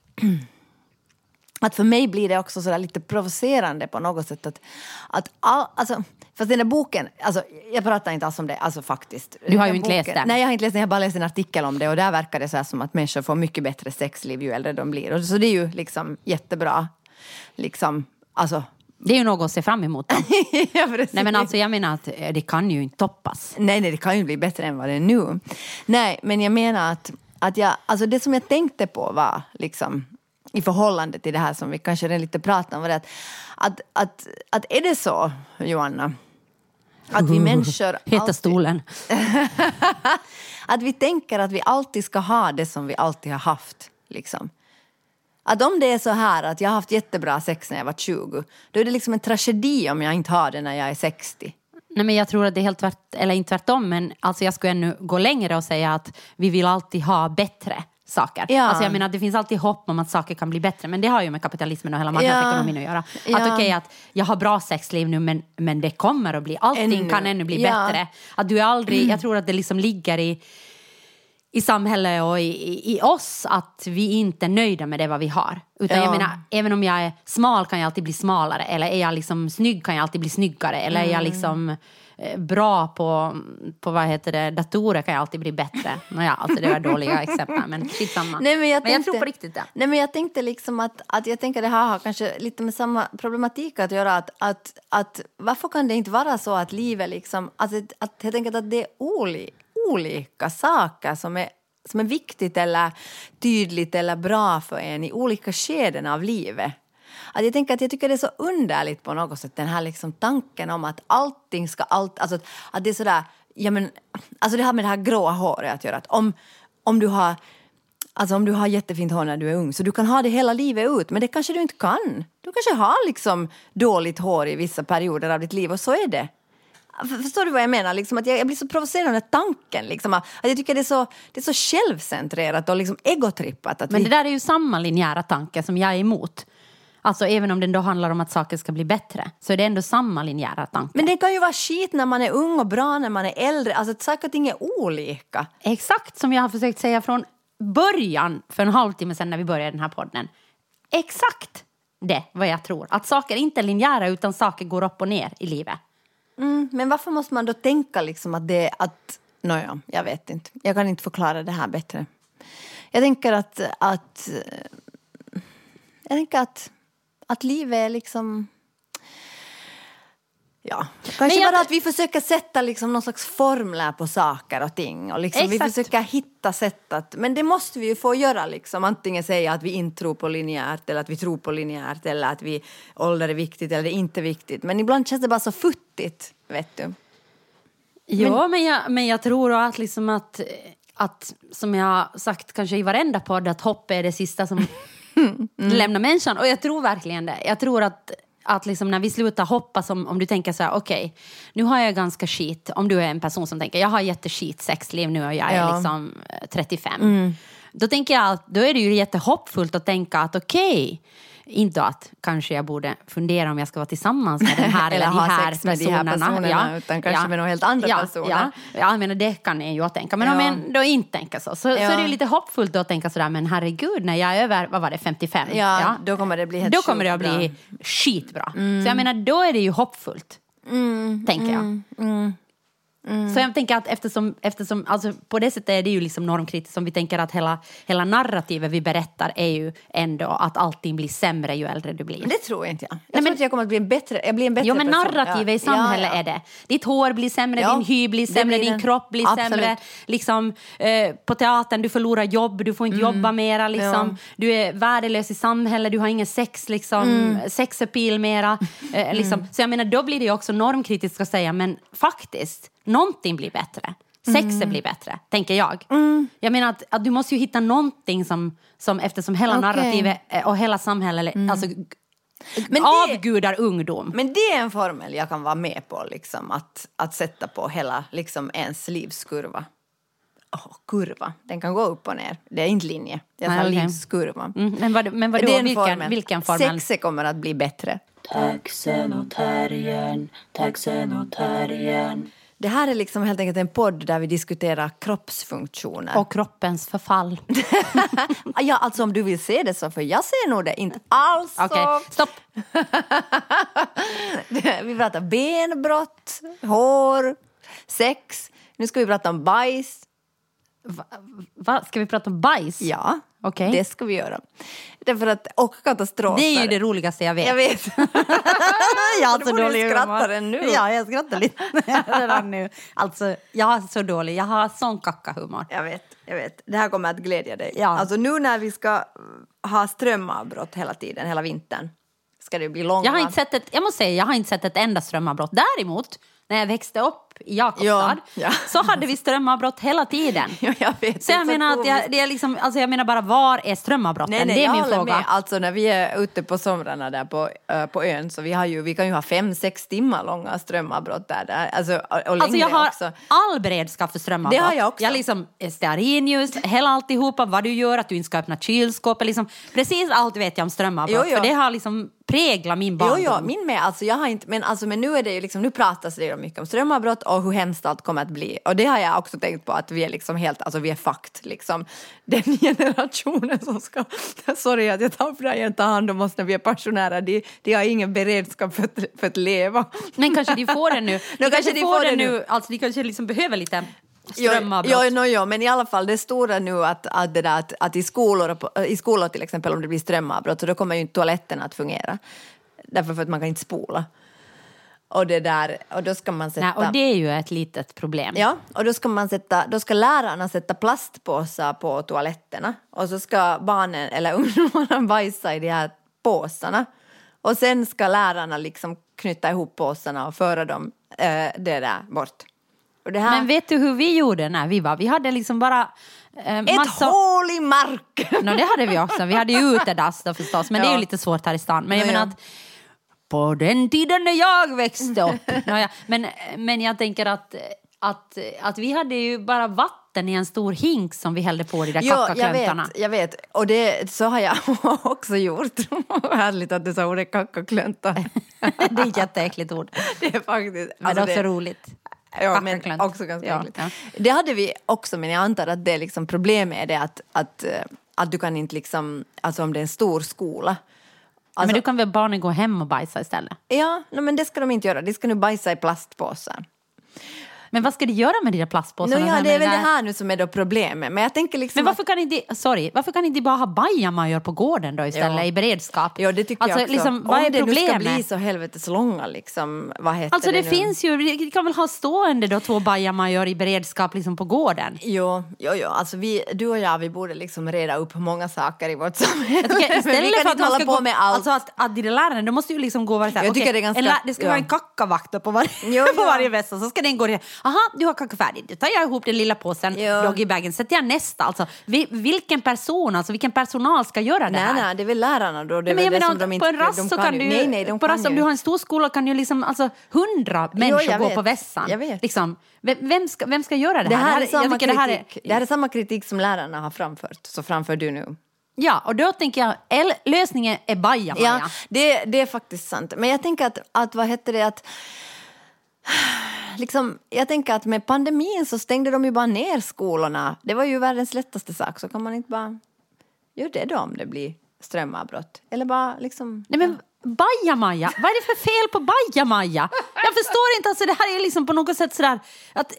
att för mig blir det också sådär lite provocerande på något sätt att, att all, alltså, fast den där boken, alltså, jag pratar inte alls om det, alltså faktiskt. Du har ju inte läst den. Nej, jag har inte läst den, jag har bara läst en artikel om det och där verkar det så som att människor får mycket bättre sexliv ju äldre de blir. Och så det är ju liksom jättebra, liksom, alltså Det är ju något att se fram emot. Ja. Nej, men alltså, jag menar att eh, det kan ju inte toppas. Nej, nej, det kan ju bli bättre än vad det är nu. Nej, men jag menar att, att jag, alltså det som jag tänkte på var liksom i förhållande till det här som vi kanske redan lite pratade om var det att, att, att, att är det så, Joanna, att vi människor Heta stolen. att vi tänker att vi alltid ska ha det som vi alltid har haft, liksom. Att om det är så här att jag har haft jättebra sex när jag var 20, då är det liksom en tragedi om jag inte har det när jag är 60. Nej, men jag tror att det är helt tvärt, eller inte tvärtom, men alltså jag skulle ännu gå längre och säga att vi vill alltid ha bättre saker. Ja. Alltså jag menar, det finns alltid hopp om att saker kan bli bättre, men det har ju med kapitalismen och hela marknadsekonomin att göra. Att Ja. okej, att jag har bra sexliv nu, men, men det kommer att bli, allting Ännu. kan ännu bli Ja. Mm. bättre. Att du är aldrig, jag tror att det liksom ligger i i samhället och i, i, oss att vi inte är nöjda med det vad vi har. Utan Ja. jag menar, även om jag är smal kan jag alltid bli smalare. Eller är jag liksom snygg kan jag alltid bli snyggare. Eller är jag Mm. liksom bra på, på vad heter det, datorer kan jag alltid bli bättre. Nåja, alltså det var dåliga exempel, men skitsamma. Nej, men jag, men jag tänkte, tror på riktigt det. Nej, men jag tänkte liksom att, att jag tänker det här har kanske lite med samma problematik att göra. Att, att, att varför kan det inte vara så att livet liksom, att, att helt enkelt att det är oli, olika saker som är som är viktigt eller tydligt eller bra för en i olika skeden av livet. Att jag, tänker att jag tycker det är så underligt på något sätt, den här liksom tanken om att allting ska... Allt, alltså, att det är sådär... Ja, men, alltså det har med det här gråa håret att göra. Att om, om du har... Alltså om du har jättefint hår när du är ung så du kan ha det hela livet ut men det kanske du inte kan. Du kanske har liksom dåligt hår i vissa perioder av ditt liv och så är det. För- Förstår du vad jag menar? Liksom att jag, jag blir så provocerad av den tanken. Liksom, att jag tycker det är så, det är så självcentrerat och liksom egotrippat. Att Men vi, det där är ju samma linjära tanke som jag är emot. Alltså även om den då handlar om att saker ska bli bättre så är det ändå samma linjära tanke. men det kan ju vara skit när man är ung och bra när man är äldre. Alltså att saker och ting är olika. Exakt som jag har försökt säga från början för en halvtimme sedan när vi började den här podden. Exakt det vad jag tror. Att saker inte är linjära utan saker går upp och ner i livet. Mm, men varför måste man då tänka liksom att det att... Nåja, jag vet inte. Jag kan inte förklara det här bättre. Jag tänker att... att jag tänker att, att livet är liksom... Ja, kanske bara att vi försöker sätta liksom någon slags formler på saker och ting. Och liksom vi försöker hitta sätt att... Men det måste vi ju få göra. Liksom. Antingen säga att vi inte tror på linjärt eller att vi tror på linjärt eller att vi ålder är viktigt eller inte viktigt. Men ibland känns det bara så futtigt, vet du. Ja, men, jag, men jag tror att, liksom att, att, som jag har sagt kanske i varenda podd, att hopp är det sista som lämnar människan. Och jag tror verkligen det. Jag tror att, att liksom när vi slutar hoppas, om, om du tänker så här, okej, nu har jag ganska skit, om du är en person som tänker, jag har jätteskit sexliv nu och jag är Ja. liksom eh, 35. Då tänker jag att då är det ju jättehoppfullt att tänka att okej, inte att kanske jag borde fundera om jag ska vara tillsammans med den här eller, Eller de ha här sex med de här personerna. personerna, utan kanske med några helt andra ja, personer. Ja, ja, jag menar det kan jag ju tänka. Men om Ja. jag då inte tänker så, så, så Ja. är det ju lite hoppfullt att tänka sådär, men herregud, när jag är över, vad var det, 55? Ja, då kommer det bli helt Då kommer det att bli skitbra. Så jag menar, då är det ju hoppfullt. Mm, tänker jag. Så jag tänker att eftersom, eftersom alltså på det sättet är det ju liksom normkritiskt som vi tänker att hela, hela narrativet vi berättar är ju ändå att allting blir sämre ju äldre du blir. Men det tror jag inte jag. Jag men- tror att jag kommer att bli en bättre, jag blir en bättre Jo men person. narrativet Ja. i samhället Ja, ja. är det. Ditt hår blir sämre, din hy blir sämre, blir din kropp blir Absolut. sämre. Liksom, eh, på teatern, du förlorar jobb, du får inte jobba mera. Liksom. Mm. Du är värdelös i samhället, du har ingen sex, liksom, Mm. sexappeal mera. Eh, liksom. Så jag menar, då blir det ju också normkritiskt att säga, men faktiskt, någonting blir bättre. Sexet Mm. blir bättre, tänker jag. Jag menar att, att du måste ju hitta någonting som, som eftersom hela Okej. narrativet eh, och hela samhället alltså, Men det- avgudar ungdom. Men det är en formel jag kan vara med på, liksom, att, att sätta på hela liksom, ens livskurva. Åh, kurva, den kan gå upp och ner. Det är inte linje, jag sa okej. livskurva. Mm, men vad, men vadå, vilken, formel. vilken formel? Sexet kommer att bli bättre. Taxen och terriern, taxen och terriern. Det här är liksom helt enkelt en podd där vi diskuterar kroppsfunktioner. Och kroppens förfall. ja, alltså om du vill se det så, för jag ser nog det inte alls. Okej, stopp. Vi pratar benbrott, hår, sex. Nu ska vi prata om bajs. Va, va, ska vi prata om bajs? Ja, Okej. det ska vi göra. Därför att, och katastrofer. Det är ju det roligaste jag vet. Jag vet. jag har så dålig skratta nu. Ja, jag skrattar lite redan nu. Alltså, jag har så dålig, jag har sån kackahumor. Jag vet, jag vet. Det här kommer att glädja dig. Ja. Alltså nu när vi ska ha strömavbrott hela tiden, hela vintern, ska det bli långa... Jag har inte sett ett, jag måste säga, jag har inte sett ett enda strömavbrott. Däremot, när jag växte upp i Jakobstad Ja, ja. så hade vi strömavbrott hela tiden. Ja, jag vet. Så jag menar, att jag, det är liksom, alltså jag menar bara, var är strömavbrotten? Nej, nej, det är jag min fråga. Med. Alltså när vi är ute på somrarna där på, äh, på ön så vi, har ju, vi kan ju ha fem, sex timmar långa strömavbrott där. där. Alltså, och, och Alltså jag har också. all beredskap för strömavbrott. Det har jag också. Jag liksom stearinljus, hela alltihopa, vad du gör, att du inte ska öppna kylskåpet. Liksom, precis allt vet jag om strömavbrott. Jo, jo. För det har liksom präglat min Jo, barndom. jo, min med. Alltså, jag har inte, men, alltså, men nu är det ju liksom, nu pratas det ju mycket om strömavbrott och hur hemskt allt kommer att bli. Och det har jag också tänkt på att vi är liksom helt, alltså vi är fakt liksom. Den generationen som ska, sorry att jag tar för dig, tar hand om oss när vi är pensionärer, de, de har ingen beredskap för att, för att leva. Men kanske de får det nu. De kanske kanske de får det det nu. nu. Alltså, de kanske liksom behöver lite strömavbrott. jo, no, jo, men i alla fall det stora nu att, att, det där, att, att i, skolor, i skolor till exempel om det blir strömavbrott så då kommer ju inte toaletten att fungera. Därför för att man kan inte spola. Och det där, och då ska man sätta... Nej, och det är ju ett litet problem. Ja, och då ska, man sätta, då ska lärarna sätta plastpåsar på toaletterna och så ska barnen eller ungdomarna bajsa i de här påsarna. Och sen ska lärarna liksom knyta ihop påsarna och föra dem eh, det där bort. Här, Men vet du hur vi gjorde när vi var? Vi hade liksom bara eh, ett massa... hål i marken! No, det hade vi också. Vi hade ju utedass då förstås, men det är ju Ja. lite svårt här i stan. Men jag Ja, menar ja. att på den tiden när jag växte upp. Nåja, men, men jag tänker att, att, att vi hade ju bara vatten i en stor hink som vi hällde på de där Ja, jag vet, jag vet. Och det, så har jag också gjort. Härligt att du sa ordet kackakluntar. det är ett jätteäckligt ord. Det är faktiskt... Men det är också roligt. Ja, men också ganska Ja, äckligt. ja. Det hade vi också, men jag antar att det liksom problemet är det att, att, att du kan inte liksom, alltså om det är en stor skola. Alltså, men du kan väl barnen gå hem och bajsa istället? Ja, no, men det ska de inte göra. De ska nu bajsa i plastpåsar. Men vad ska de göra med de där No, ja, det är väl det här nu som är då problemet. Men jag tänker liksom Men varför kan inte, sorry, varför kan inte bara ha bajamajor på gården då istället Ja. i beredskap? Ja, det tycker alltså, jag också. Liksom, vad Om är det nu ska problemet? bli så helvetes långa, liksom, vad heter Alltså det, nu? finns ju, vi kan väl ha stående då två bajamajor i beredskap liksom på gården? Jo, jo, jo. Alltså vi, du och jag, vi borde liksom reda upp många saker i vårt samhälle. Tycker, istället för att man ska på gå, med allt. Alltså att, att de lärarna, då måste ju liksom gå och vara så här, Jag tycker det är ganska- en lä- det ska ja. vara en kackavakt på varje, Jo, på jo. varje vässa, så ska den gå aha, du har kacka färdigt, då tar jag ihop den lilla påsen, Jo. doggybagen, sätter jag nästa. Alltså, vi, vilken person, alltså vilken personal ska göra det Nej, här? nej, det är väl lärarna då. Det är Nej, men det menar, de på inte, en rast så kan ju- du Nej, nej, de på kan rast, om du har en stor skola kan ju liksom, alltså hundra människor jag gå vet. på vässan. Jag vet. Liksom, vem, ska, vem ska göra det, Det här, är samma det här är- kritik, det här är samma kritik som lärarna har framfört, så framför du nu. Ja, och då tänker jag, lösningen är bajamaja. Ja, det, det är faktiskt sant. Men jag tänker att, att vad heter det, att Liksom, jag tänker att med pandemin så stängde de ju bara ner skolorna. Det var ju världens lättaste sak. Så kan man inte bara göra det då om det blir strömavbrott. Eller bara liksom... Nej men bajamaja, vad är det för fel på bajamaja? Jag förstår inte, alltså det här är liksom på något sätt sådär att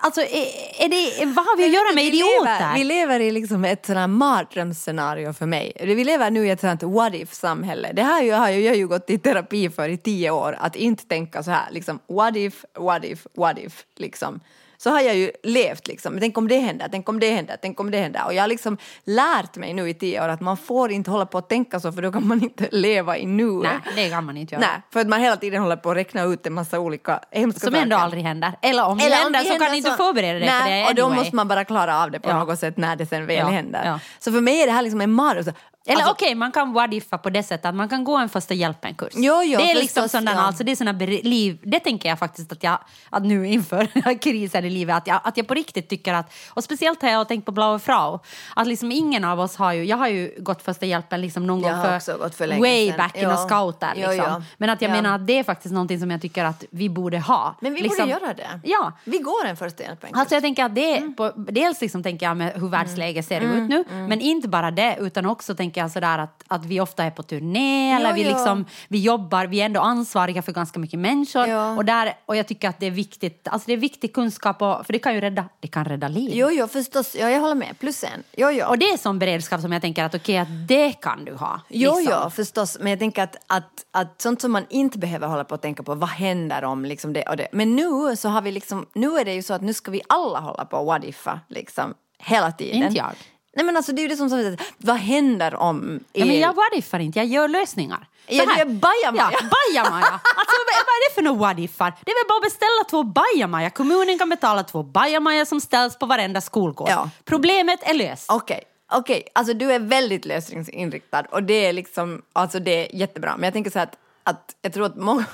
Alltså, är, är det, vad har vi att göra med idioter? vi lever i liksom ett sådant här mardrömsscenario för mig. Vi lever nu i ett sådant what if-samhälle. Det här har jag, jag ju gått i terapi för i tio år, att inte tänka så här, liksom what if, what if, what if, liksom. Så har jag ju levt liksom, tänk om det händer, tänk om det händer, tänk om det händer. Och jag har liksom lärt mig nu i tio år att man får inte hålla på att tänka så för då kan man inte leva i nuet. Nej, det kan man inte göra. Nej, för att man hela tiden håller på att räkna ut en massa olika hemska Som ändå aldrig händer. Eller om det Eller om händer det så kan händer du inte så- förbereda dig Nej, för det och då anyway. måste man bara klara av det på Ja. något sätt när det sen väl Ja, händer. ja. Så för mig är det här liksom en mardröm. Eller Alltså, okej, man kan what-iffa på det sättet att man kan gå en första hjälpen-kurs. Jo, jo, det är förstås, liksom sådana, ja. alltså det är såna liv, det tänker jag faktiskt att jag, att nu inför krisen i livet, att jag, att jag på riktigt tycker att, och speciellt har jag tänkt på Blaue Frau, att liksom ingen av oss har ju, jag har ju gått första hjälpen liksom någon Jag gång för, för way sedan. back Ja. och scouter Jo, liksom. ja. Men att jag Ja. menar att det är faktiskt någonting som jag tycker att vi borde ha. Men vi liksom, borde göra det. Ja, Vi går en första hjälpen. Alltså jag tänker att det, Mm. på, dels liksom tänker jag med hur världsläget ser ut nu, men inte bara det, utan också tänker jag sådär att, att vi ofta är på turné, eller vi, ja. liksom, vi jobbar, vi är ändå ansvariga för ganska mycket människor. Ja. Och, där, och jag tycker att det är viktigt, alltså det är viktig kunskap, och, för det kan ju rädda, det kan rädda liv. Jo, jo, förstås. Ja, jag håller med. Plus en. Jo, jo. Och det är sån beredskap som jag tänker att okej, att det kan du ha. Jo, liksom. jo, förstås. Men jag tänker att, att, att sånt som man inte behöver hålla på att tänka på, vad händer om liksom det och det. Men nu så har vi liksom, nu är det ju så att nu ska vi alla hålla på att what iffa, liksom, hela tiden. Inte jag. Nej men alltså det är ju det som sagt, vad händer om Ja, men er- jag what-ifar inte, jag gör lösningar. Så Ja, du är bajamaja. Ja, bajamaja. Alltså vad är det för något what-ifar? Det är väl bara att beställa två bajamaja. Kommunen kan betala två bajamaja som ställs på varenda skolgård. Ja. Problemet är löst. Okej, okej, alltså du är väldigt lösningsinriktad och det är liksom, alltså det är jättebra. Men jag tänker så här att, att jag tror att många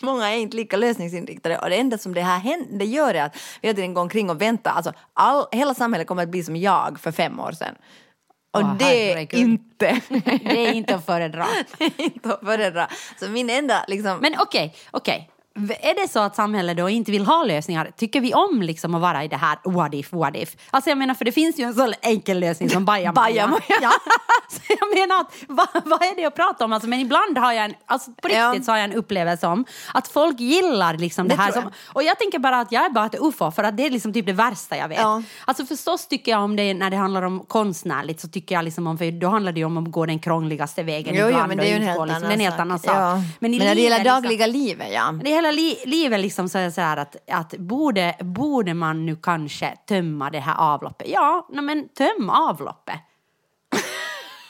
Många är inte lika lösningsinriktade och det enda som det här händer, det gör är att vi hela tiden går omkring och väntar. Alltså all, hela samhället kommer att bli som jag för fem år sedan. Och Åh, det är inte, Det är inte att föredra. det är inte att föredra. Så min enda liksom... Men okej, okej. V- Är det så att samhället då inte vill ha lösningar? Tycker vi om liksom att vara i det här what if, what if? Alltså jag menar, för det finns ju en så enkel lösning som bajamaja. Ja. Så jag menar, att, vad, vad är det att prata om? Alltså, men ibland har jag en, alltså på Ja. riktigt så har jag en upplevelse om att folk gillar liksom det, Det här. Som, och jag tänker bara att jag är bara ett ufo, för att det är liksom typ det värsta jag vet. Ja. Alltså förstås tycker jag om det när det handlar om konstnärligt så tycker jag liksom om, för då handlar det ju om att gå den krångligaste vägen Jo, jo, ibland men och det är ju en helt annan liksom, sak. Ja. Men, i Men när det gäller liksom- dagliga livet, ja. det hela li livet liksom så är så här att, att borde, borde man nu kanske tömma det här avloppet? Ja, no, men töm avloppet.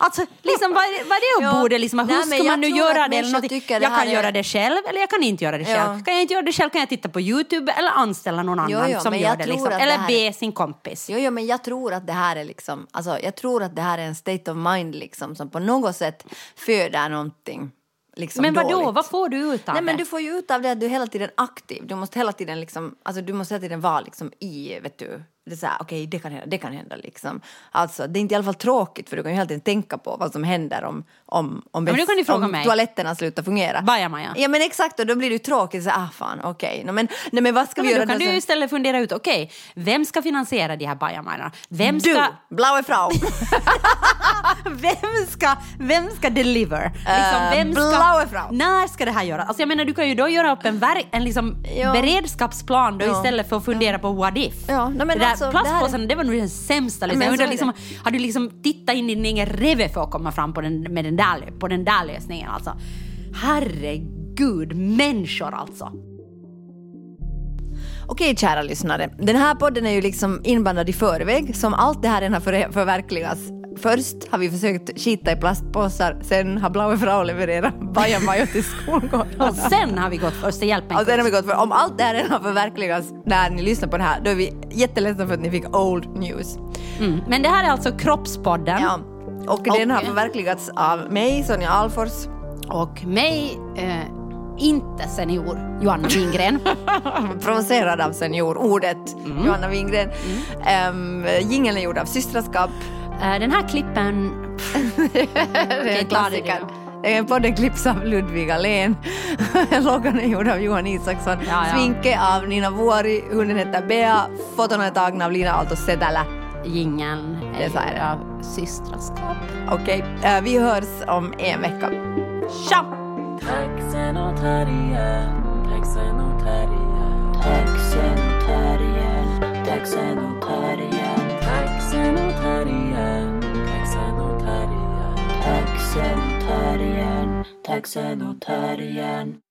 Alltså, liksom, vad, är det, vad är det Ja. borde? Liksom, hur Nej, ska man nu göra det? Eller någonting? jag kan är- göra det själv eller jag kan inte göra det själv. Ja. Kan jag inte göra det själv kan jag titta på Youtube eller anställa någon annan Jo, jo, som gör det. Liksom. att det Eller här be sin kompis. Jo, jo, men jag tror att det här är liksom, alltså jag tror att det här är en state of mind liksom som på något sätt föder någonting. Liksom men vadå, dåligt. vad får du ut av Nej men det? du får ju ut av det att du är hela tiden aktiv. Du måste hela tiden liksom, alltså du måste hela tiden vara liksom i, vet du, det är så här, okej det kan hända, det kan hända liksom. Alltså det är inte i alla fall tråkigt för du kan ju hela tiden tänka på vad som händer om, om, om, men nu kan du fråga om mig. toaletterna slutar fungera. Bajamaja. Ja men exakt och då blir det ju tråkigt, så ah fan okej, Nej, men, nej men vad ska Ja, vi men göra då kan du istället fundera ut, okej, vem ska finansiera de här bajamajorna? Vem Du, ska... blaue Frau! Vem ska, vem ska deliver? Liksom, Eh, vem ska, blaue Frau. när ska det här göras? Alltså jag menar, du kan ju då göra upp en, verk, en liksom Ja. beredskapsplan då Ja. istället för att fundera på what if. Ja, nej, men det där alltså, det här är- plastpåsen, det var nog den sämsta. Liksom. Men Jag liksom, har du liksom tittat in i din egen reve för att komma fram på den, med den där, på den där lösningen? Alltså. Herregud, människor alltså. Okej kära lyssnare, den här podden är ju liksom inblandad i förväg, som allt det här redan har för, förverkligas. Först har vi försökt skita i plastpåsar, sen har Blaue Frau levererat bajamaja till skolgården. Och sen har vi gått första hjälpen. Och sen har vi gått för, om allt det här redan har förverkligats när ni lyssnar på det här, då är vi jätteledsna för att ni fick old news. Mm. Men det här är alltså Kroppspodden. Ja. Och den har förverkligats av mig, Sonja Alfors. Och mig, eh, inte senior, Johanna Wingren. provocerad av seniorordet, Johanna Wingren. Um, jingeln är gjord av Systraskap. Eh, Den här klippen... det är en det klassiker. du Eh, Podden klipps av Ludvig Alén. Loggan är gjord av Johan Isaksson. Ja, ja. Sminke av Nina Vuori. Hunden heter Bea. Foton är tagna av Lina Aalto Setälä. Jingeln Det är gjord det. av systraskap. Okej, eh, vi hörs om en vecka. Tja! Taxen och terriern, taxen och Taxen och terriern, taxen och Taxen Taxen